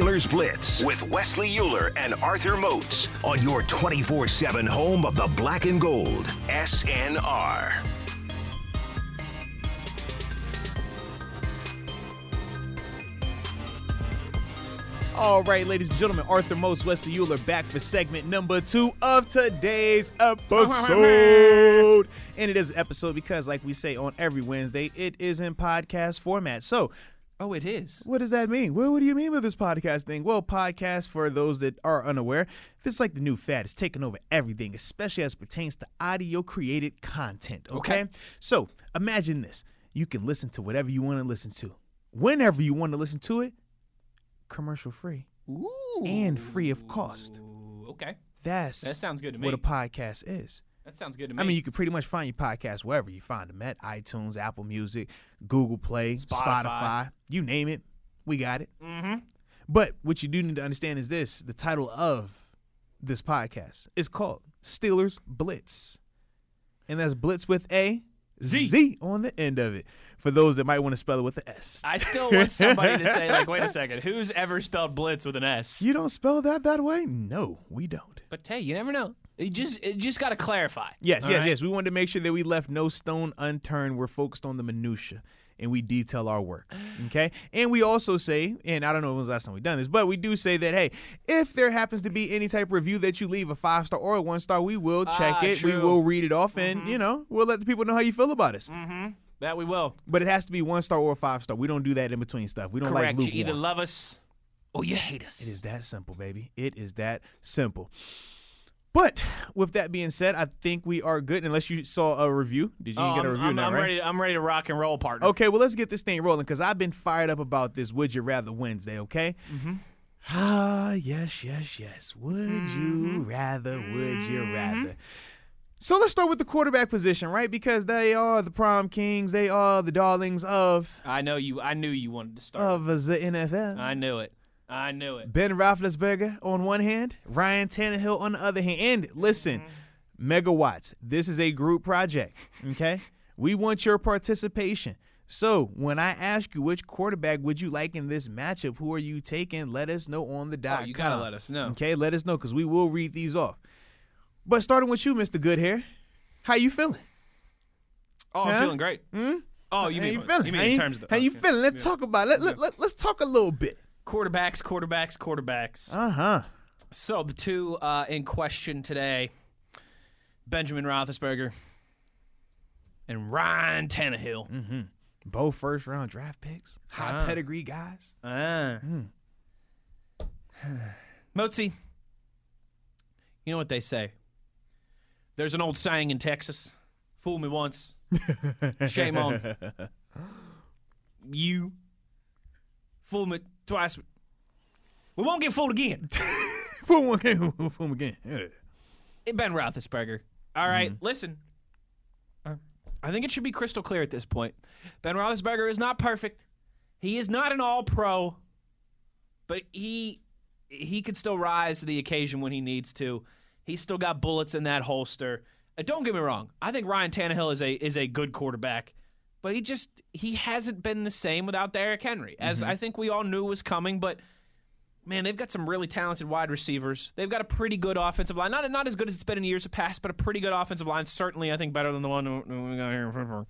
Steelers Blitz with Wesley Euler and Arthur Moats on your 24 7 home of the black and gold. SNR. All right, ladies and gentlemen, Arthur Moats Wesley Euler back for segment number two of today's episode. and it is an episode because, like we say on every Wednesday, it is in podcast format. So, Oh, it is. what does that mean? Well, what do you mean by this podcast thing? Well, podcast, for those that are unaware, this is like the new fad. It's taking over everything, especially as it pertains to audio created content. Okay? Okay. So, imagine this you can listen to whatever you want to listen to, whenever you want to listen to it, commercial free Ooh. and free of cost. Ooh, okay. That's That sounds good to me. what a podcast is. That sounds good to me. I mean, you can pretty much find your podcast wherever you find them at iTunes, Apple Music, Google Play, Spotify, Spotify. you name it, we got it. mm-hmm. But what you do need to understand is this the title of this podcast is called Steelers Blitz. And that's Blitz with a Z. Z on the end of it. For those that might want to spell it with the S. I still want somebody to say, like, wait a second, who's ever spelled blitz with an S? You don't spell that that way? No, we don't. But hey, you never know. You just, it just got to clarify. Yes, All yes, right? yes. We wanted to make sure that we left no stone unturned. We're focused on the minutia and we detail our work. Okay? And we also say, and I don't know when was the last time we done this, but we do say that hey, if there happens to be any type of review that you leave a five star or a one star, we will check Ah, it. We will read it off and, you know, we'll let the people know how you feel about us. Mm-hmm. That we will. But it has to be one star or five star. We don't do that in between stuff. We don't Correct. like you either lukewarm. love us or you hate us. It is that simple, baby. It is that simple. But with that being said, I think we are good. Unless you saw a review, did you Oh, get a review I'm, now? I'm right? ready. To, I'm ready to rock and roll, partner. Okay, well, let's get this thing rolling because I've been fired up about this Would You Rather Wednesday, okay? Mm-hmm. Ah, yes, yes, yes. Would you rather, would you rather? So let's start with the quarterback position, right? Because they are the prom kings, they are the darlings of, I know you. I knew you wanted to start. of the NFL. I knew it. I knew it. Ben Roethlisberger on one hand, Ryan Tannehill on the other hand. And listen, megawatts, this is a group project, okay? we want your participation. So when I ask you which quarterback would you like in this matchup, who are you taking? Let us know on the dot. Oh, you gotta let us know. Okay, let us know because we will read these off. But starting with you, Mr. Goodhair, how you feeling? Oh, I'm feeling great. Hmm? Oh, you how mean you feeling? You mean how in you, terms of the, how you feeling? Let's Yeah. talk about it. Let, let, let, let's talk a little bit. Quarterbacks, quarterbacks, quarterbacks. Uh huh. So the two uh, in question today, Benjamin Roethlisberger and Ryan Tannehill. Mm-hmm. Both first round draft picks, high Ah. pedigree guys. Ah. Hmm. Mozi, you know what they say? There's an old saying in Texas: "Fool me once, shame on you. Fool me twice, we won't get fooled again." Fool one again. Fool him again. Yeah. Ben Roethlisberger. All right, listen. Uh, I think it should be crystal clear at this point. Ben Roethlisberger is not perfect. He is not an All-Pro, but he he could still rise to the occasion when he needs to. He's still got bullets in that holster. Uh, don't get me wrong. I think Ryan Tannehill is a is a good quarterback, but he just he hasn't been the same without Derrick Henry, as I think we all knew was coming. But man, they've got some really talented wide receivers. They've got a pretty good offensive line. Not not as good as it's been in years past, but a pretty good offensive line. Certainly, I think better than the one we got here.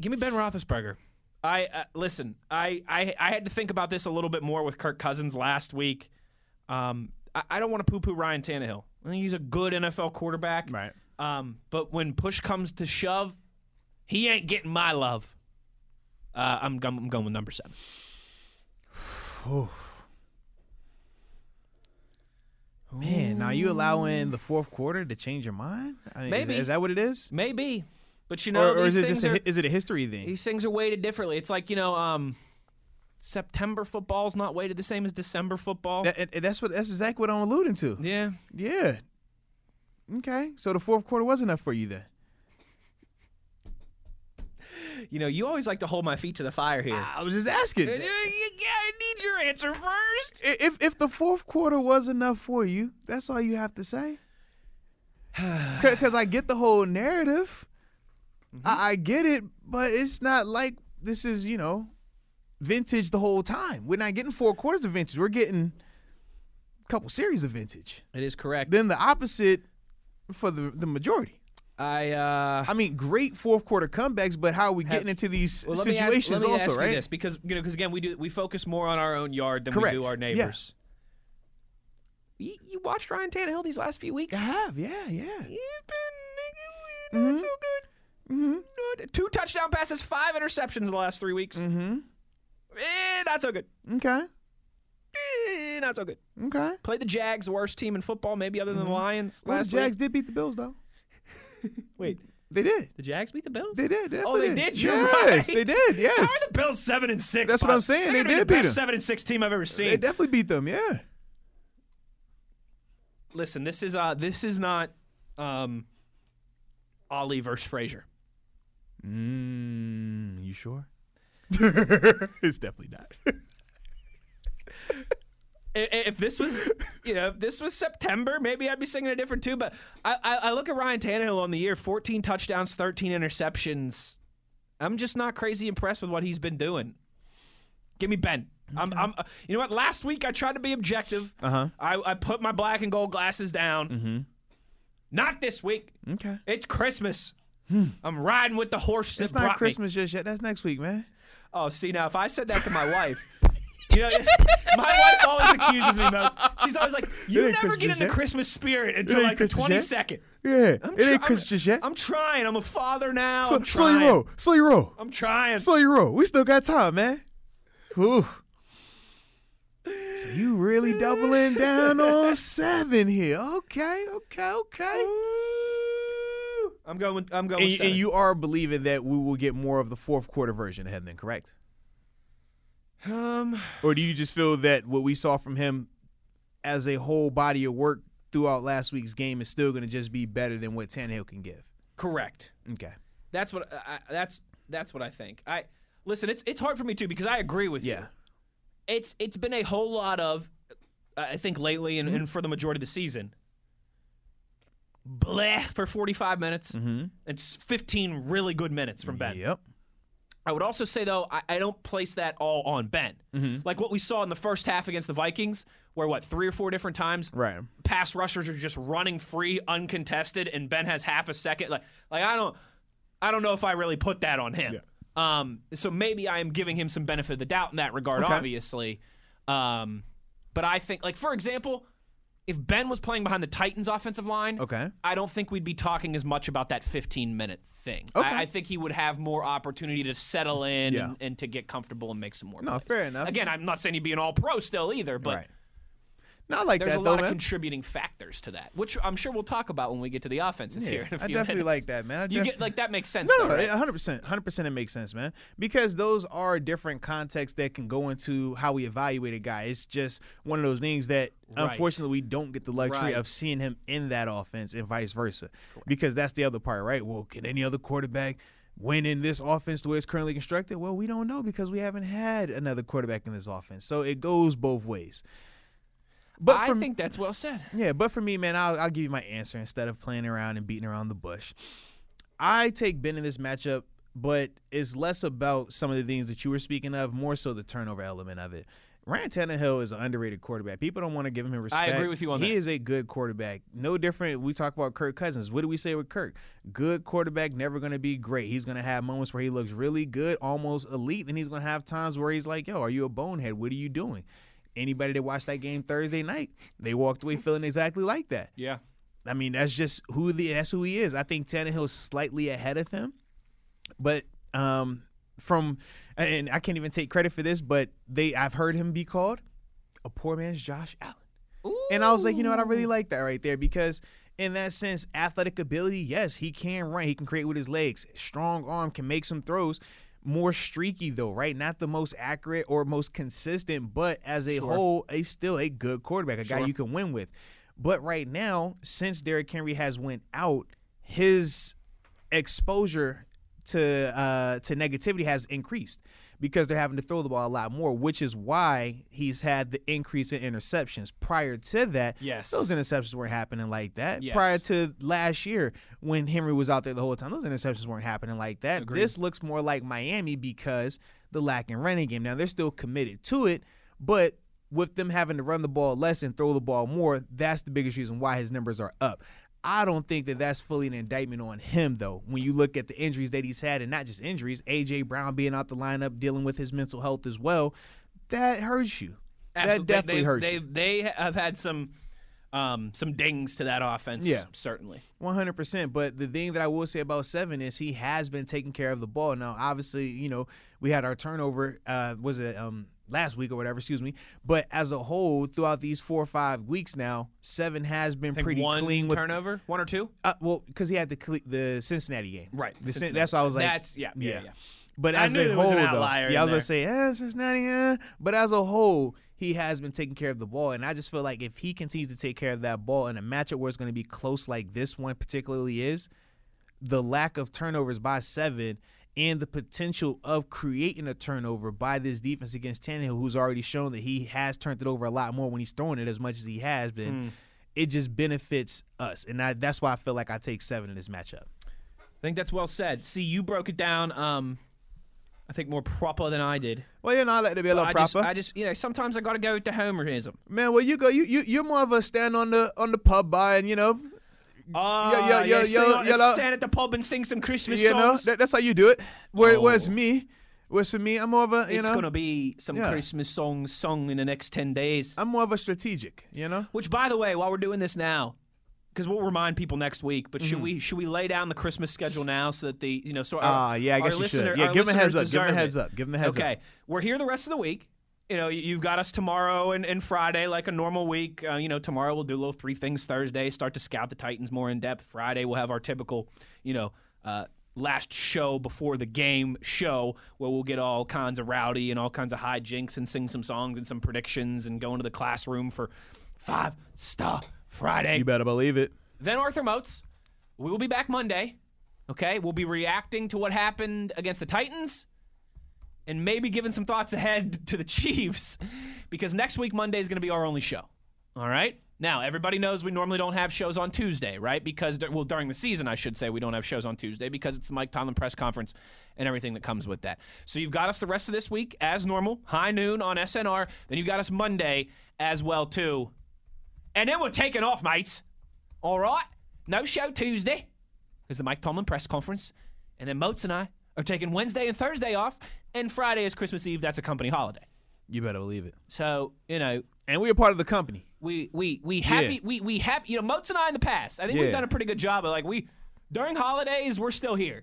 Give me Ben Roethlisberger. I uh, listen. I, I I had to think about this a little bit more with Kirk Cousins last week. Um, I, I don't want to poo-poo Ryan Tannehill. I think he's a good NFL quarterback. Right. Um, but when push comes to shove, he ain't getting my love. Uh, I'm, I'm going with number seven. Man, now you allowing the fourth quarter to change your mind? I mean, is- Maybe. is, that what it is? Maybe, but you know, or or is it just a, are, is it a history thing? these things are weighted differently. It's like you know, um, September football's not weighted the same as December football. That- that's what that's exactly what I'm alluding to. yeah, Yeah. Okay, so the fourth quarter was enough for you then. You know, you always like to hold my feet to the fire here. I was just asking. You- you- I need your answer first. If if the fourth quarter was enough for you, that's all you have to say. Because I get the whole narrative, Mm-hmm. I, I get it, but it's not like this is you know vintage the whole time. We're not getting four quarters of vintage. We're getting a couple series of vintage. It is correct. Then the opposite for the the majority. I uh I mean, great fourth quarter comebacks, but how are we getting into these well, let me ask- situations let me also, ask you right? this because you know because again we do we focus more on our own yard than we do our Yeah. neighbors. You, you watched Ryan Tannehill these last few weeks? I have, yeah, yeah. He's been not so good. Mm-hmm. Two touchdown passes, five interceptions in the last three weeks. Mm-hmm. Eh, not so good. Okay, Eh, not so good. okay. Played the Jags, worst team in football, maybe other than the Lions Well, the last Jags week. did beat the Bills, though. Wait, They did. the Jags beat the Bills? They did. Oh, they definitely did. You're yes, right. they did. Yes. How are the Bills seven and six? That's what I'm saying. They're They did the beat best them. seven and six team I've ever seen. they definitely beat them. Yeah. Listen, this is uh this is not um Ali versus Frazier. Mm, you sure? it's definitely not. If this was, you know, if this was September, maybe I'd be singing a different tune. But I, I, I look at Ryan Tannehill on the year: 14 touchdowns, 13 interceptions. I'm just not crazy impressed with what he's been doing. Give me Ben. I'm, I'm, uh, you know what? Last week I tried to be objective. Uh-huh. I, I put my black and gold glasses down. Mm-hmm. Not this week. Okay. It's Christmas. I'm riding with the horse It's not me. Christmas just yet. That's next week, man. Oh, see now, if I said that to my wife, you know, my wife always accuses me, Moats. She's always like, "You never Christmas get in the yet. Christmas spirit until ain't like the Christmas twenty yet. second. Yeah. I'm it try- ain't I'm- Christmas yet. I'm trying. I'm a father now. So, I'm slow trying. your roll. Slow your roll. I'm trying. Slow your roll. We still got time, man. Whew. So you really doubling down on seven here? Okay, okay, okay. I'm going. I'm going. And, with and you are believing that we will get more of the fourth quarter version ahead, then, correct? Um, Or do you just feel that what we saw from him as a whole body of work throughout last week's game is still going to just be better than what Tannehill can give? correct. Okay. That's what. I, that's that's what I think. I listen. It's it's hard for me too because I agree with you. Yeah. it's it's been a whole lot of I think lately and, Mm-hmm. and for the majority of the season. Bleh for 45 minutes. Mm-hmm. It's 15 really good minutes from Ben. Yep. I would also say though I, I don't place that all on Ben. Mm-hmm. Like what we saw in the first half against the Vikings, where what three or four different times Right. pass rushers are just running free, uncontested, and Ben has half a second. Like, like I don't, I don't know if I really put that on him. Um, so maybe I am giving him some benefit of the doubt in that regard, Okay. obviously. Um, but I think, like for example, if Ben was playing behind the Titans' offensive line, Okay. I don't think we'd be talking as much about that 15 minute thing. Okay. I, I think he would have more opportunity to settle in Yeah. and, and to get comfortable and make some more. No, plays. fair enough. Again, I'm not saying he'd be an all pro still either, but right. Not like that. there's that a though, lot of man. contributing factors to that, which I'm sure we'll talk about when we get to the offenses here. In a I few definitely minutes. like that, man. I You def- get like that makes sense. No, though, no, right? 100 percent, 100 percent. It makes sense, man. Because those are different contexts that can go into how we evaluate a guy. It's just one of those things that, Right. unfortunately, we don't get the luxury Right. of seeing him in that offense, and vice versa. Because that's the other part, right? Well, can any other quarterback win in this offense the way it's currently constructed? Well, we don't know because we haven't had another quarterback in this offense. So it goes both ways. But I think that's well said. yeah, but for me, man, I'll, I'll give you my answer instead of playing around and beating around the bush. I take Ben in this matchup, but it's less about some of the things that you were speaking of, more so the turnover element of it. Ryan Tannehill is an underrated quarterback. People don't want to give him respect. I agree with you on he is a good quarterback. No different. We talk about Kirk Cousins. What do we say with Kirk? Good quarterback, never going to be great. He's going to have moments where he looks really good, almost elite. Then he's going to have times where he's like, "Yo, are you a bonehead? What are you doing?" Anybody that watched that game Thursday night, they walked away feeling exactly like that. Yeah. I mean, that's just who the that's who he is. I think Tannehill's slightly ahead of him, but um, from and I can't even take credit for this, but they I've heard him be called a poor man's Josh Allen, and I was like, you know what, I really like that right there because in that sense, athletic ability, yes, he can run, he can create with his legs, strong arm, can make some throws. More streaky though, right? Not the most accurate or most consistent, but as a whole, a still a good quarterback, a guy you can win with. But right now, since Derrick Henry has went out, his exposure to uh, to negativity has increased because they're having to throw the ball a lot more, which is why he's had the increase in interceptions. Prior to that, Yes. those interceptions weren't happening like that. Yes. Prior to last year, when Henry was out there the whole time, those interceptions weren't happening like that. Agreed. This looks more like Miami because the lack in running game. Now they're still committed to it, but with them having to run the ball less and throw the ball more, that's the biggest reason why his numbers are up. I don't think that that's fully an indictment on him, though. When you look at the injuries that he's had, and not just injuries, AJ Brown being out the lineup, dealing with his mental health as well, that hurts you. Absolutely. That definitely they, hurts they, you. They have had some um, some dings to that offense. Yeah. certainly. One hundred percent. But the thing that I will say about Seven is he has been taking care of the ball. Now, obviously, you know we had our turnover. Uh, was it um, last week or whatever? Excuse me. But as a whole, throughout these four or five weeks now, Seven has been pretty one clean with. turnover, one or two. Uh, well, because he had the the Cincinnati game. Right. The Cincinnati. that's why I was like, That's yeah, yeah, yeah. But I as a whole, though, yeah, I was gonna say, eh, Cincinnati, eh. But as a whole, he has been taking care of the ball, and I just feel like if he continues to take care of that ball in a matchup where it's going to be close, like this one particularly is, the lack of turnovers by seven and the potential of creating a turnover by this defense against Tannehill, who's already shown that he has turned it over a lot more when he's throwing it as much as he has been. It just benefits us, and I, that's why I feel like I take seven in this matchup. I think that's well said. See, you broke it down. Um, I think more proper than I did. Well, you know, I like to be a little I proper. just, I just, you know, sometimes I got to go with the homerism. Man, well, you go. You you you're more of a stand on the on the pub bar, and you know, Oh, yeah, yeah, sing yeah, on- yeah, know. stand at the pub and sing some Christmas songs. know that, that's how you do it. Where, Oh. Whereas me, whereas for me, I'm more of a you it's know, gonna be some Yeah. Christmas songs sung in the next ten days. I'm more of a strategic. You know, Which, by the way, while we're doing this now, because we'll remind people next week, but Mm-hmm. should we should we lay down the Christmas schedule now so that the you know so Ah, our, yeah, I guess you should. Yeah, give 'em a heads up, give 'em a heads it. up, give 'em a heads okay. up. we're here the rest of the week. You know, you- you've got us tomorrow and, and Friday like a normal week. Uh, you know, tomorrow we'll do a little three things. Thursday, start to scout the Titans more in depth. Friday, we'll have our typical, you know, uh, last show before the game show where we'll get all kinds of rowdy and all kinds of hijinks and sing some songs and some predictions and go into the classroom for five star Friday. you better believe it. Then Arthur Moats. We will be back Monday. Okay, we'll be reacting to what happened against the Titans and maybe giving some thoughts ahead to the Chiefs because next week Monday is going to be our only show. All right? Now, everybody knows we normally don't have shows on Tuesday, right? Because well, during the season, I should say, we don't have shows on Tuesday because it's the Mike Tomlin press conference and everything that comes with that. So you've got us the rest of this week as normal, high noon on SNR. Then you got us Monday as well too, and then we're taking off, mates. All right, no show Tuesday because the Mike Tomlin press conference, and then Moats and I are taking Wednesday and Thursday off, and Friday is Christmas Eve. That's a company holiday. You better believe it. So you know, And we are part of the company. we we we happy Yeah. we we happy. You know, Moats and I in the past, I think we've done a pretty good job of like we during holidays we're still here,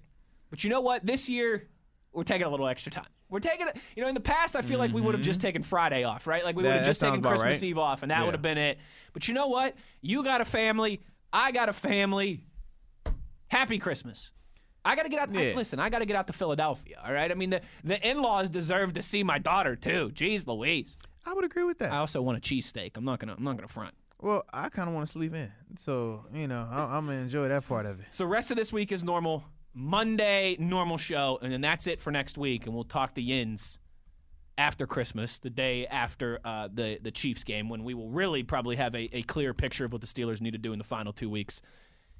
but you know what? This year we're taking a little extra time. We're taking it. You know, in the past I feel like we would have just mm-hmm. taken Friday off, right? Like we would have just taken Christmas right. Eve off, and that Yeah. would have been it. But you know what? You got a family. I got a family. Happy Christmas. I got to get out. I- Yeah. listen, I got to get out to Philadelphia. All right. I mean, the the in laws deserve to see my daughter too. Jeez, Louise. I would agree with that. I also want a cheesesteak. I'm not gonna. I'm not gonna front. well, I kind of want to sleep in, so you know, I, I'm gonna enjoy that part of it. So rest of this week is normal. Monday, normal show, and then that's it for next week. And we'll talk the Yins after Christmas, the day after uh, the the Chiefs game, when we will really probably have a, a clear picture of what the Steelers need to do in the final two weeks.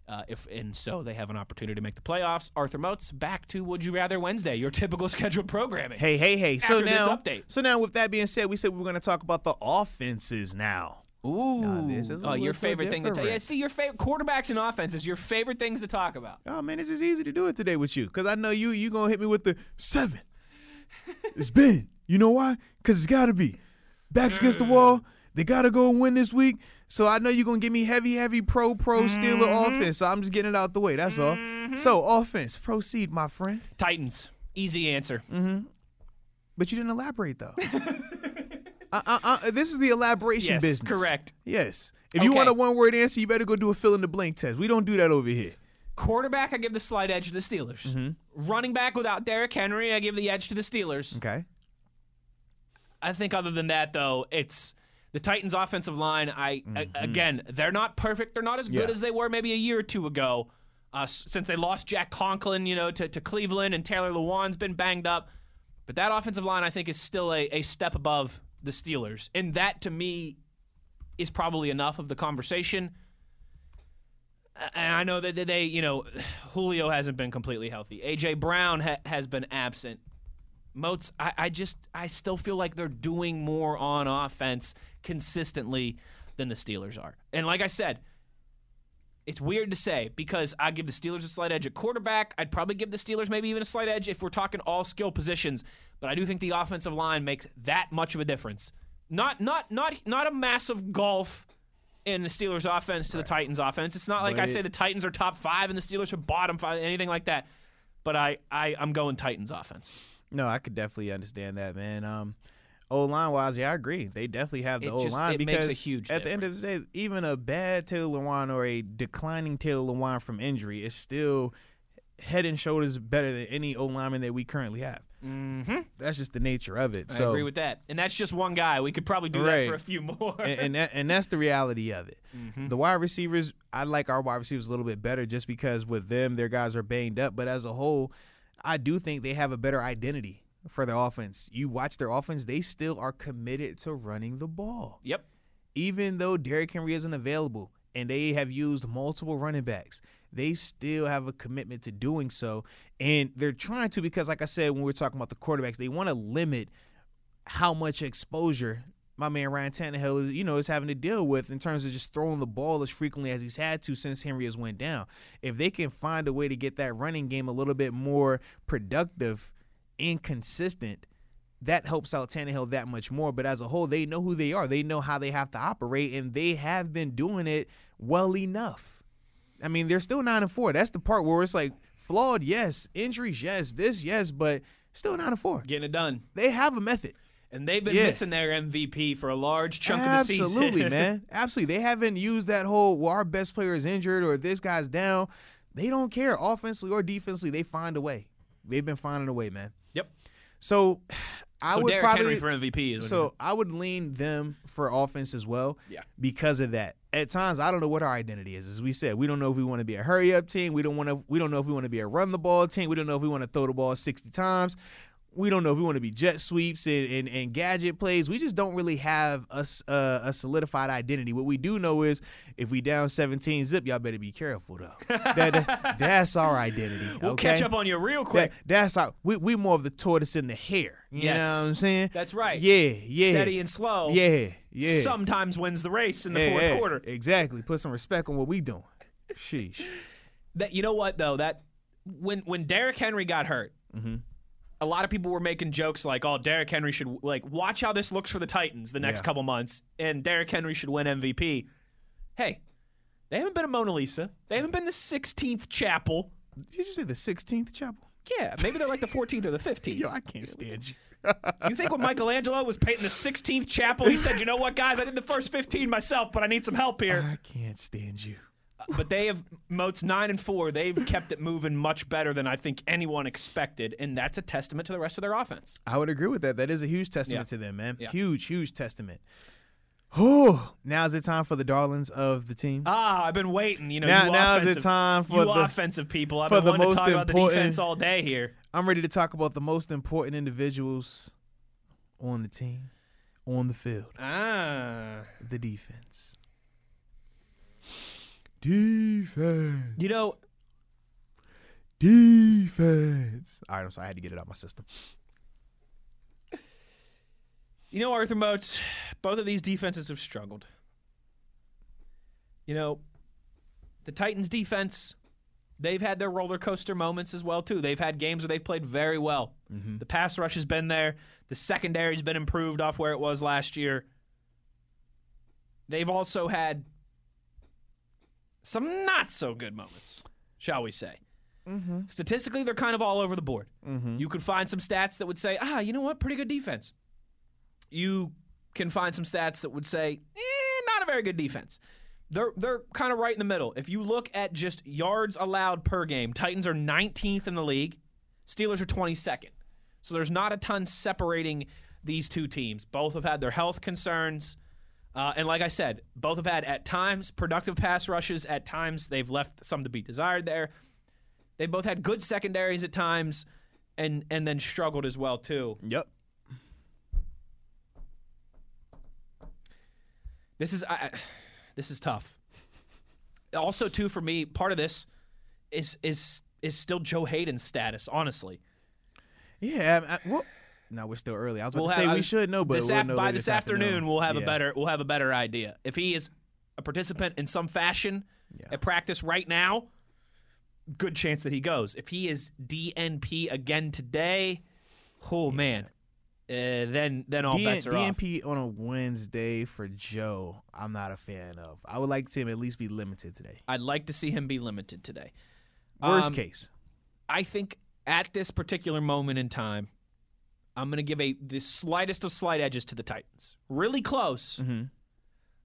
Uh, if and so they have an opportunity to make the playoffs. Arthur Moats, back to Would You Rather Wednesday, your typical scheduled programming. Hey, hey, hey. So now, update. so now, with that being said, we said we were going to talk about the offenses now. Ooh, this is oh, your favorite thing to different. Yeah, see your favorite quarterbacks and offenses, your favorite things to talk about. Oh man, this is easy to do it today with you because I know you. You gonna hit me with the seven. it's been. You know why? Because it's got to be. Backs against the wall. They got to go win this week. So I know you're gonna give me heavy, heavy pro, pro Steeler offense. So I'm just getting it out the way. That's all. So offense, proceed, my friend. Titans, easy answer. But you didn't elaborate though. uh, uh, uh, this is the elaboration Yes, business. correct. Yes. If you Okay. want a one word answer, you better go do a fill in the blank test. We don't do that over here. Quarterback, I give the slight edge to the Steelers. Mm-hmm. Running back without Derrick Henry, I give the edge to the Steelers. Okay. I think other than that, though, it's the Titans' offensive line. I a- again, they're not perfect. They're not as good Mm-hmm. Yeah. as they were maybe a year or two ago. Uh, since they lost Jack Conklin, you know, to, to Cleveland, and Taylor Lewan's been banged up. But that offensive line, I think, is still a, a step above the Steelers, and that to me is probably enough of the conversation. And I know that that they, you know, Julio hasn't been completely healthy. AJ Brown ha- has been absent Moats, I, I just I still feel like they're doing more on offense consistently than the Steelers are. And like I said, it's weird to say because I give the Steelers a slight edge at quarterback. I'd probably give the Steelers maybe even a slight edge if we're talking all skill positions. But I do think the offensive line makes that much of a difference. Not not not not a massive golf in the Steelers offense to the Titans offense. It's not like But I say the Titans are top five and the Steelers are bottom five, anything like that. But I, I I'm going Titans offense. No, I could definitely understand that, man. Um, O line wise, yeah, I agree. They definitely have the O line because at the end of the day, even a bad Taylor Lewan or a declining Taylor Lewan from injury is still head and shoulders better than any O lineman that we currently have. Mm-hmm. That's just the nature of it. I so agree with that. And that's just one guy. We could probably do that for a few more. and and, that, and that's the reality of it. Mm-hmm. The wide receivers, I like our wide receivers a little bit better just because with them, their guys are banged up. But as a whole, I do think they have a better identity for their offense. You watch their offense; they still are committed to running the ball, yep. even though Derrick Henry isn't available and they have used multiple running backs. They still have a commitment to doing so, and they're trying to because, like I said, when we were talking about the quarterbacks, they want to limit how much exposure my man Ryan Tannehill is, you know, is having to deal with in terms of just throwing the ball as frequently as he's had to since Henry has went down. If they can find a way to get that running game a little bit more productive and consistent, that helps out Tannehill that much more. But as a whole, they know who they are. They know how they have to operate, and they have been doing it well enough. I mean, they're still nine and four. That's the part where it's like flawed, yes, injuries, yes, this, yes, but still nine and four. Getting it done. They have a method. And they've been Yeah. missing their MVP for a large chunk of the season. Absolutely, man. Absolutely. They haven't used that whole well, our best player is injured or this guy's down. They don't care, offensively or defensively. They find a way. They've been finding a way, man. Yep. So I so would Derrick probably Henry for MVP. So I would lean them for offense as well. Yeah. Because of that. At times I don't know what our identity is. As we said, we don't know if we want to be a hurry up team. We don't want to we don't know if we want to be a run the ball team. We don't know if we want to throw the ball 60 times. We don't know if we want to be jet sweeps and, and, and gadget plays. We just don't really have a, uh, a solidified identity. What we do know is if we down 17 zip, y'all better be careful though. that, that- that's our identity. We'll okay? catch up on you real quick. That, that's our we we more of the tortoise in the hare. You Yes. know what I'm saying? That's right. Yeah, yeah. Steady and slow. Yeah, yeah. Sometimes wins the race in the Yeah, fourth yeah, quarter. Exactly. Put some respect on what we doing. Sheesh. That you know what though that when when Derrick Henry got hurt, Mm-hmm. A lot of people were making jokes like, "Oh, Derrick Henry should like watch how this looks for the Titans the next Yeah. couple months, and Derrick Henry should win MVP." Hey, they haven't been a Mona Lisa. They haven't been the 16th chapel. Did you say the 16th chapel? Yeah, maybe they're like the 14th or the 15th. Yo, I can't stand you. You think when Michelangelo was painting the 16th chapel, he said, "You know what, guys? I did the first 15 myself, but I need some help here." I can't stand you. But they have Moats nine and four. They've kept it moving much better than I think anyone expected, and that's a testament to the rest of their offense. I would agree with that. That is a huge testament Yeah. to them, man. Yeah. Huge, huge testament. Whew. Now's the time for the darlings of the team. Ah, I've been waiting. You know, Now- you now's the offensive, time for you the- offensive people. I've for been the wanting to most talk about the defense all day here. I'm ready to talk about the most important individuals on the team, on the field, Ah, the defense. Defense. you know, Defense. All right, I'm sorry. I had to get it out my system. you know, Arthur Moats. Both of these defenses have struggled. You know, the Titans' defense. They've had their roller coaster moments as well too. They've had games where they've played very well. Mm-hmm. The pass rush has been there. The secondary's been improved off where it was last year. They've also had some not so good moments, shall we say. Statistically, they're kind of all over the board. You could find some stats that would say, ah, you know what, pretty good defense. You can find some stats that would say, eh, not a very good defense. They're they're kind of right in the middle. If you look at just yards allowed per game, Titans are 19th in the league. Steelers are 22nd. So there's not a ton separating these two teams. Both have had their health concerns. Uh, and like I said, both have had at times productive pass rushes. At times, they've left some to be desired there. They both had good secondaries at times, and and then struggled as well too. Yep. This is I, this is tough. Also, too, for me, part of this is is is still Joe Haden's status. Honestly, Yeah. I- well, No, we're still early. I was about We'll to say we should know, but this we'll af- know by later this afternoon, we'll have a better we'll have a better idea. If he is a participant in some fashion at practice right now, good chance that he goes. If he is DNP again today, oh man, uh, then then all DN- bets are off. DNP on a Wednesday for Joe, I'm not a fan of. I would like to see him at least be limited today. I'd like to see him be limited today. Worst Um, case. I think at this particular moment in time, I'm going to give a the slightest of slight edges to the Titans. Really close, Mm-hmm.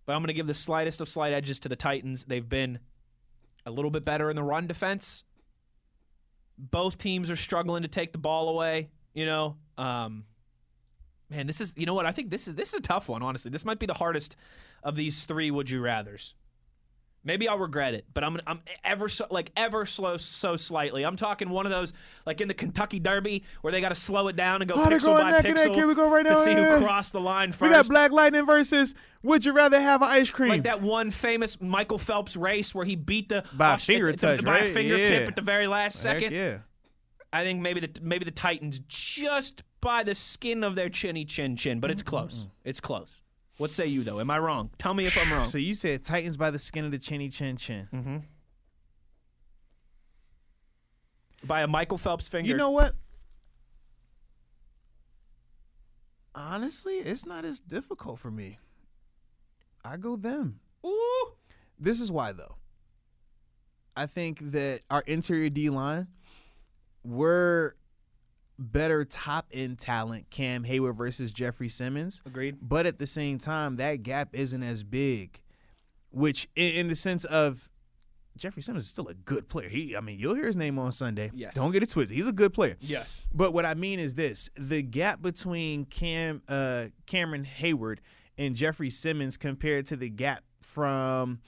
but I'm going to give the slightest of slight edges to the Titans. They've been a little bit better in the run defense. Both teams are struggling to take the ball away. You know, um, man, this is you know what I think this is this is a tough one. Honestly, this might be the hardest of these three. Would you rather's? Maybe I'll regret it, but I'm I'm ever so like ever slow so slightly. I'm talking one of those like in the Kentucky Derby where they got to slow it down and go Oh, pixel by neck and neck. pixel Here we go right now. to see who crossed the line first. We got Black Lightning versus Would You Rather Have an Ice Cream? like that one famous Michael Phelps race where he beat the By a Aust- finger to- touch, by a fingertip Yeah. at the very last Heck second. yeah. I think maybe the maybe the Titans just by the skin of their chinny chin chin, but it's close. It's close. What say you though? Am I wrong? Tell me if I'm wrong. So you said Titans by the skin of the chinny chin chin. Mm-hmm. by a Michael Phelps finger. You know what? Honestly, it's not as difficult for me. I go them. Ooh. This is why though. I think that our interior D line, we're better top end talent, Cam Heyward versus Jeffrey Simmons. Agreed. But at the same time, that gap isn't as big, which in, the sense of Jeffrey Simmons is still a good player. He, I mean, you'll hear his name on Sunday. Yes. Don't get it twisted. He's a good player. Yes. But what I mean is this: the gap between Cam, uh, Cameron Heyward and Jeffrey Simmons compared to the gap from,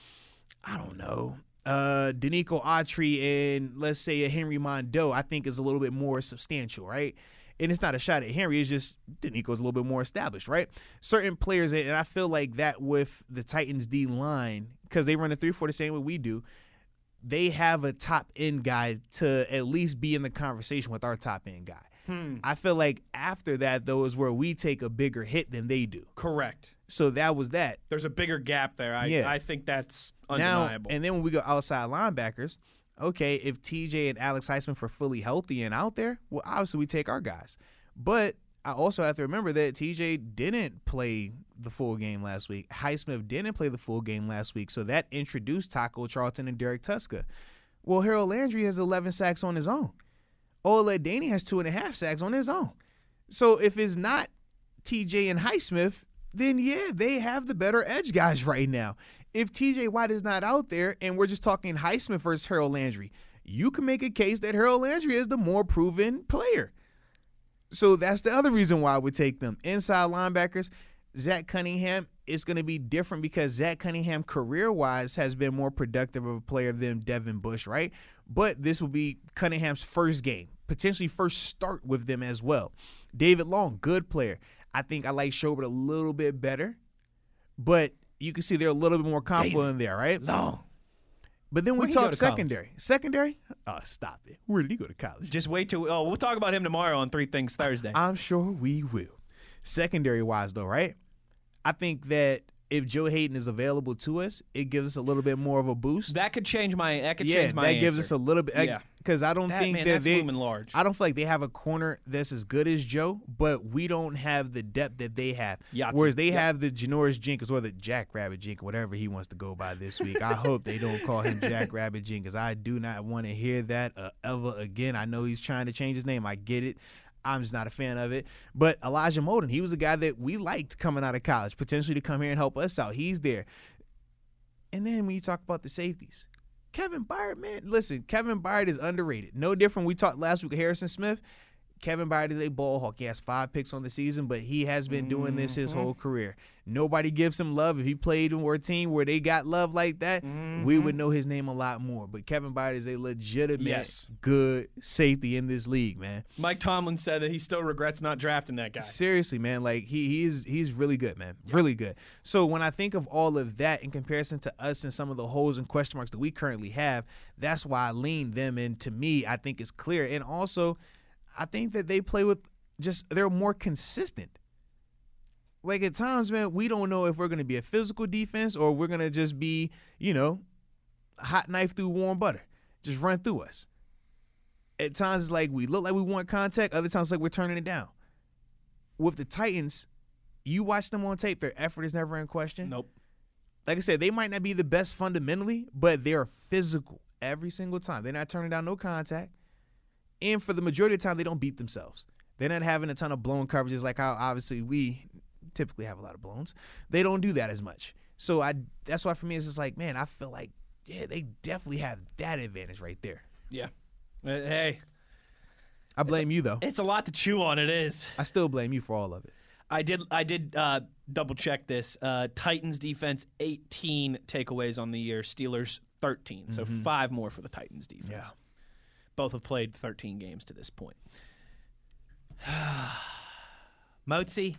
I don't know, uh, Denico Autry and let's say a Henry Mondeaux, I think is a little bit more substantial, right? And it's not a shot at Henry. It's just Denico's a little bit more established, right? Certain players, and I feel like that with the Titans D line because they run a three four the same way we do they have a top end guy to at least be in the conversation with our top end guy. Hmm. I feel like after that though is where we take a bigger hit than they do. Correct. So that was that. There's a bigger gap there. I Yeah. I think that's Now undeniable. and then when we go outside linebackers, okay, if TJ and Alex Highsmith are fully healthy and out there, well obviously we take our guys. But I also have to remember that TJ didn't play the full game last week. Highsmith didn't play the full game last week, so that introduced Taco Charlton and Derrek Tuszka. Well, Harold Landry has 11 sacks on his own. Ola Adeniyi has two and a half sacks on his own. So if it's not TJ and Highsmith, then yeah, they have the better edge guys right now. If TJ Watt is not out there and we're just talking Highsmith versus Harold Landry, you can make a case that Harold Landry is the more proven player. So that's the other reason why I would take them. Inside linebackers, Zach Cunningham is going to be different because Zach Cunningham, career wise, has been more productive of a player than Devin Bush, right? But this will be Cunningham's first game, potentially first start with them as well. David Long, good player. I think I like Schobert a little bit better, but you can see they're a little bit more comfortable in there, right? no. But then we talk to college? secondary. Secondary? Oh, stop it. Where did he go to college? Just wait till oh we'll talk about him tomorrow on Three Things Thursday. I'm sure we will. Secondary wise, though, right? I think that if Joe Haden is available to us, it gives us a little bit more of a boost. that could change my that could yeah, change my that gives us a little bit. Yeah. Because I don't That, think man, that they. large. I don't feel like they have a corner that's as good as Joe, but we don't have the depth that they have. Yahtzee. Whereas they Yep. have the Janoris Jenkins or the Jack Rabbit Jenkins, whatever he wants to go by this week. I hope they don't call him Jack Rabbit Jenkins. I do not want to hear that uh, ever again. I know he's trying to change his name. I get it. I'm just not a fan of it. But Elijah Molden, he was a guy that we liked coming out of college, potentially to come here and help us out. He's there. And then when you talk about the safeties, Kevin Byard, man, listen, Kevin Byard is underrated. No different. We talked last week with Harrison Smith. Kevin Byard is a ball hawk. He has five picks on the season, but he has been doing this his mm-hmm. whole career. Nobody gives him love. If he played in a team where they got love like that, we mm-hmm. would know his name a lot more. But Kevin Byard is a legitimate, Yes. good safety in this league, man. Mike Tomlin said that he still regrets not drafting that guy. Seriously, man, like he he's he's really good, man, really good. So when I think of all of that in comparison to us and some of the holes and question marks that we currently have, that's why I lean them. And to me, I think it's clear. And also, I think that they play with just they're more consistent. Like at times, man, we don't know if we're going to be a physical defense or we're going to just be, you know, hot knife through warm butter, just run through us. At times, it's like we look like we want contact. Other times, like we're turning it down. With the Titans, you watch them on tape; their effort is never in question. Nope. Like I said, they might not be the best fundamentally, but they're physical every single time. They're not turning down no contact, and for the majority of the time, they don't beat themselves. They're not having a ton of blown coverages like how obviously we typically have a lot of blowns. They don't do that as much. So I that's why for me it's just like, man, I feel like yeah, they definitely have that advantage right there. Yeah. Uh, hey, I blame you though. it's a lot to chew on. It is. I still blame you for all of it. I did. I did uh, double check this. Uh, Titans defense, 18 takeaways on the year. Steelers, 13. So five more for the Titans defense. Yeah. Both have played 13 games to this point. Mozi,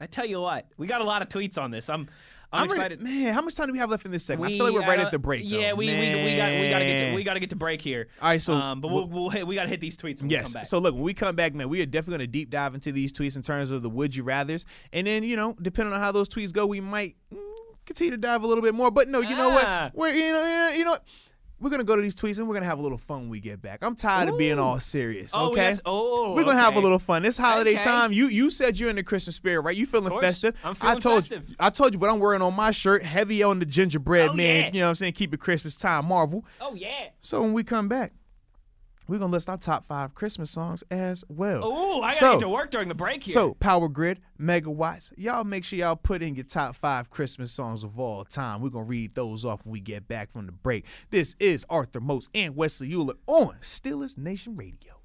I tell you what, we got a lot of tweets on this. I'm. I'm, I'm excited. Ready, man, how much time do we have left in this segment? I feel like we're right uh, at the break. Yeah, though. we, we, we got we got to get to we got to get to break here. All right, so um, but we'll, we'll hit, we got to hit these tweets when we come Yes. back. So look, when we come back, man, we are definitely going to deep dive into these tweets in terms of the would you rather's, and then you know, depending on how those tweets go, we might mm, continue to dive a little bit more. But no, you know Ah. what? We're you know you know what? We're gonna go to these tweets and we're gonna have a little fun when we get back. I'm tired of being all serious. Oh, okay. yes. Oh, we're gonna have a little fun. This holiday Okay. time, you you said you're in the Christmas spirit, right? You feeling festive? I'm I told festive. you. I told you, but I'm wearing on my shirt, heavy on the gingerbread Oh, man. yeah. You know what I'm saying? Keep it Christmas time, Marvel. Oh yeah. So when we come back, we're gonna list our top five Christmas songs as well. Oh, I gotta So- get to work during the break here. So, Power Grid, Megawatts, y'all make sure y'all put in your top five Christmas songs of all time. We're going to read those off when we get back from the break. This is Arthur Moats and Wesley Euler on Steelers Nation Radio.